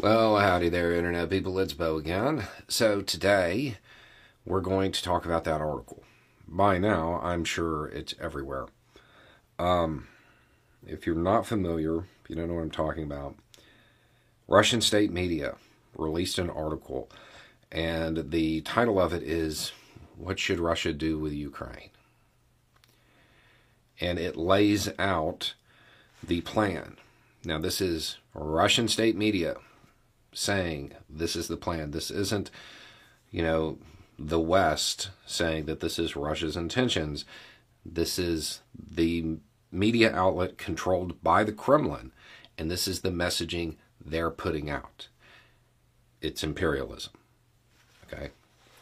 Well, howdy there, Internet people. It's Beau again. So, today we're going to talk about that article. By now, I'm sure it's everywhere. Um, if you're not familiar, you don't know what I'm talking about, Russian state media released an article, and the title of it is What Should Russia Do with Ukraine? And it lays out the plan. Now, this is Russian state media saying this is the plan. This isn't, you know, the West saying that this is Russia's intentions. This is the media outlet controlled by the Kremlin, and this is the messaging they're putting out. It's imperialism. Okay?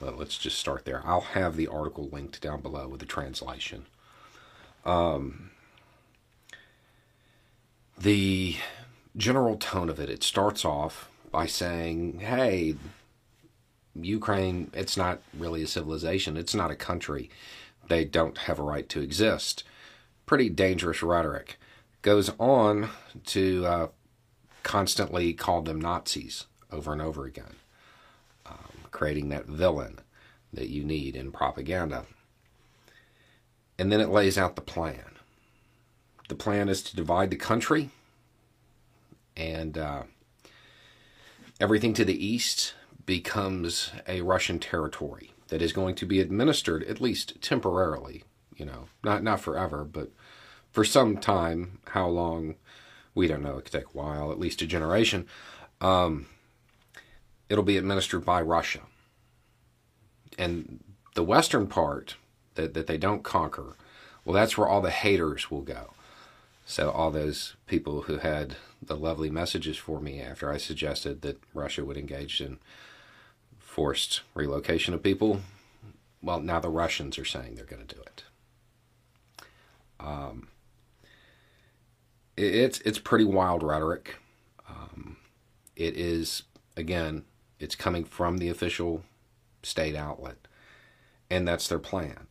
Well, let's just start there. I'll have the article linked down below with the translation. Um, the general tone of it, it starts off by saying, hey, Ukraine, it's not really a civilization, it's not a country. They don't have a right to exist. Pretty dangerous rhetoric. Goes on to uh, constantly call them Nazis over and over again, um, creating that villain that you need in propaganda. And then it lays out the plan. The plan is to divide the country and uh, everything to the east becomes a Russian territory that is going to be administered, at least temporarily, you know, not, not forever, but for some time, how long, we don't know, it could take a while, at least a generation, um, it'll be administered by Russia. And the western part that, that they don't conquer, well, that's where all the haters will go. So all those people who had the lovely messages for me after I suggested that Russia would engage in forced relocation of people, well, now the Russians are saying they're going to do it. Um, it, it's it's pretty wild rhetoric. Um, it is again, it's coming from the official state outlet, and that's their plan.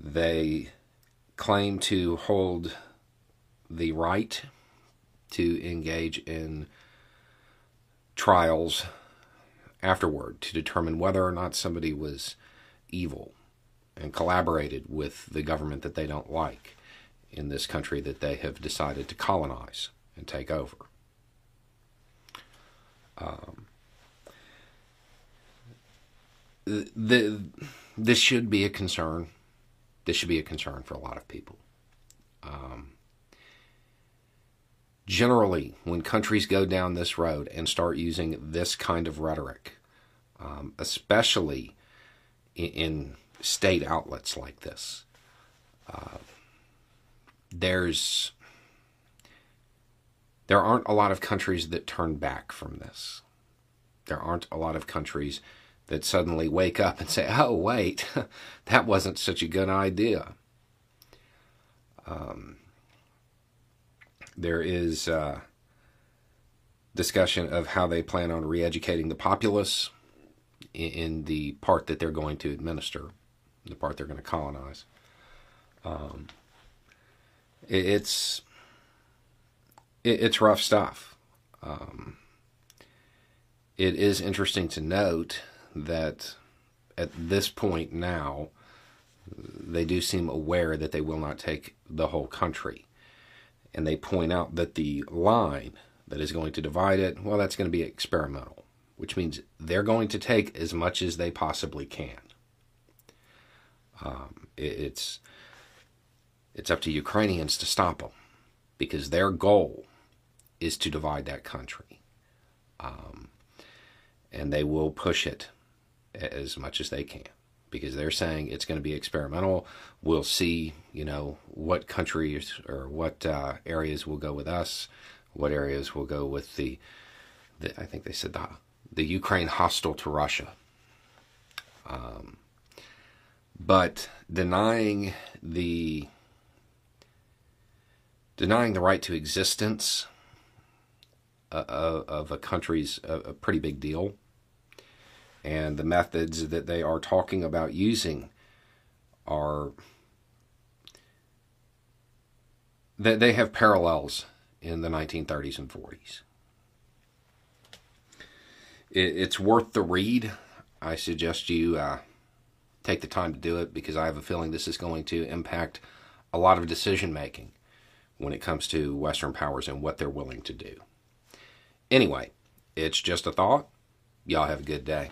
They claim to hold the right to engage in trials afterward to determine whether or not somebody was evil and collaborated with the government that they don't like in this country that they have decided to colonize and take over. Um, the, this should be a concern. This should be a concern for a lot of people. Um, generally, when countries go down this road and start using this kind of rhetoric, um, especially in, in, state outlets like this, uh, there's there aren't a lot of countries that turn back from this. There aren't a lot of countries that suddenly wake up and say, "Oh, wait, that wasn't such a good idea." Um, there is uh, discussion of how they plan on re-educating the populace in, in, the part that they're going to administer, the part they're going to colonize. Um, it, it's it, it's rough stuff. Um, it is interesting to note that at this point now, they do seem aware that they will not take the whole country and they point out that the line that is going to divide it, well, that's going to be experimental, which means they're going to take as much as they possibly can. Um, it, it's it's up to Ukrainians to stop them because their goal is to divide that country, um, and they will push it as much as they can because they're saying it's going to be experimental. We'll see, you know, what countries or what uh, areas will go with us, what areas will go with the, the I think they said the, the Ukraine hostile to Russia. Um, but denying the denying the right to existence uh, of a country's a, a pretty big deal and the methods that they are talking about using are that they have parallels in the 1930s and 40s. it's worth the read. I suggest you uh, take the time to do it because I have a feeling this is going to impact a lot of decision making when it comes to Western powers and what they're willing to do. Anyway, it's just a thought. Y'all have a good day.